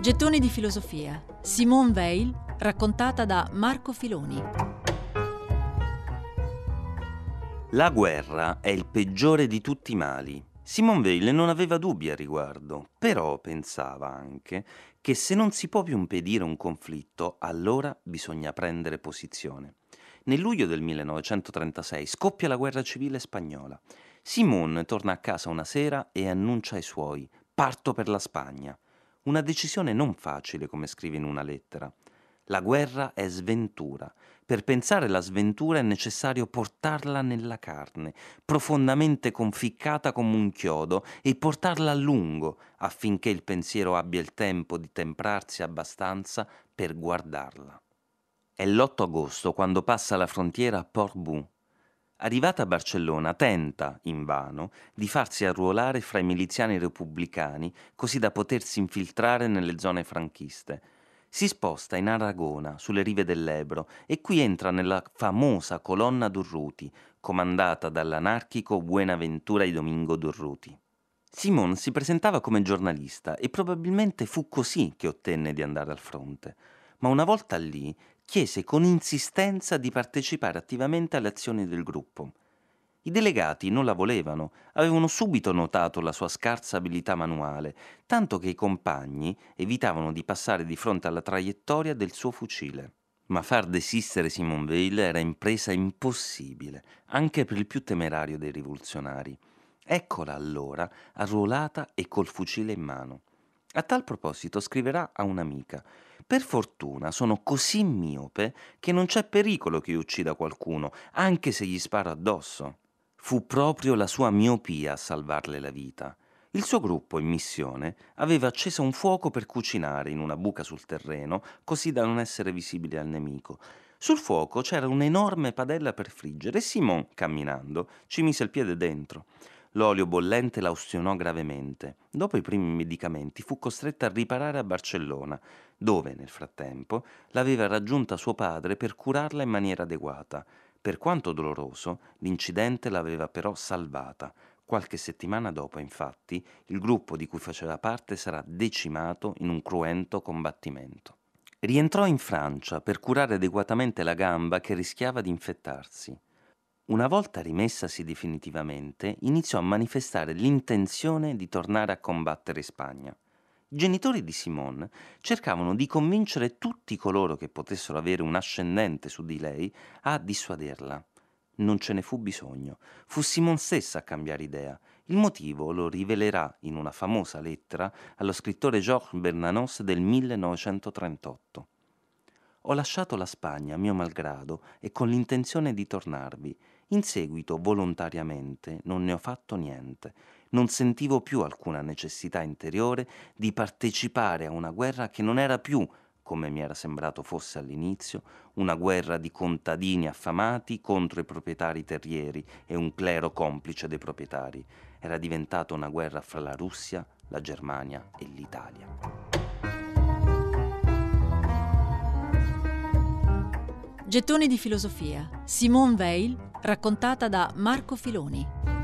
Gettoni di filosofia. Simone Weil, raccontata da Marco Filoni. La guerra è il peggiore di tutti i mali. Simone Weil non aveva dubbi a riguardo, però pensava anche che se non si può più impedire un conflitto, allora bisogna prendere posizione. Nel luglio del 1936 scoppia la guerra civile spagnola. Simone torna a casa una sera e annuncia ai suoi: Parto per la Spagna. Una decisione non facile, come scrive in una lettera. La guerra è sventura. Per pensare la sventura è necessario portarla nella carne, profondamente conficcata come un chiodo, e portarla a lungo, affinché il pensiero abbia il tempo di temprarsi abbastanza per guardarla. È l'8 agosto quando passa la frontiera a Port-Bou, Arrivata a Barcellona, tenta, invano, di farsi arruolare fra i miliziani repubblicani così da potersi infiltrare nelle zone franchiste. Si sposta in Aragona, sulle rive dell'Ebro, e qui entra nella famosa colonna Durruti, comandata dall'anarchico Buenaventura y Domingo Durruti. Simon si presentava come giornalista e probabilmente fu così che ottenne di andare al fronte. Ma una volta lì chiese con insistenza di partecipare attivamente alle azioni del gruppo. I delegati non la volevano, avevano subito notato la sua scarsa abilità manuale, tanto che i compagni evitavano di passare di fronte alla traiettoria del suo fucile. Ma far desistere Simon Weil era impresa impossibile, anche per il più temerario dei rivoluzionari. Eccola allora, arruolata e col fucile in mano. A tal proposito scriverà a un'amica per fortuna sono così miope che non c'è pericolo che io uccida qualcuno, anche se gli sparo addosso. Fu proprio la sua miopia a salvarle la vita. Il suo gruppo in missione aveva acceso un fuoco per cucinare in una buca sul terreno, così da non essere visibile al nemico. Sul fuoco c'era un'enorme padella per friggere e Simon, camminando, ci mise il piede dentro. L'olio bollente la ustionò gravemente. Dopo i primi medicamenti fu costretta a riparare a Barcellona, dove, nel frattempo, l'aveva raggiunta suo padre per curarla in maniera adeguata. Per quanto doloroso, l'incidente l'aveva però salvata. Qualche settimana dopo, infatti, il gruppo di cui faceva parte sarà decimato in un cruento combattimento. Rientrò in Francia per curare adeguatamente la gamba che rischiava di infettarsi. Una volta rimessasi definitivamente, iniziò a manifestare l'intenzione di tornare a combattere Spagna. I genitori di Simone cercavano di convincere tutti coloro che potessero avere un ascendente su di lei a dissuaderla. Non ce ne fu bisogno, fu Simone stessa a cambiare idea. Il motivo lo rivelerà in una famosa lettera allo scrittore Georges Bernanos del 1938. Ho lasciato la Spagna, mio malgrado, e con l'intenzione di tornarvi. In seguito, volontariamente, non ne ho fatto niente. Non sentivo più alcuna necessità interiore di partecipare a una guerra che non era più, come mi era sembrato fosse all'inizio, una guerra di contadini affamati contro i proprietari terrieri e un clero complice dei proprietari. Era diventata una guerra fra la Russia, la Germania e l'Italia. Gettoni di filosofia. Simone Weil, raccontata da Marco Filoni.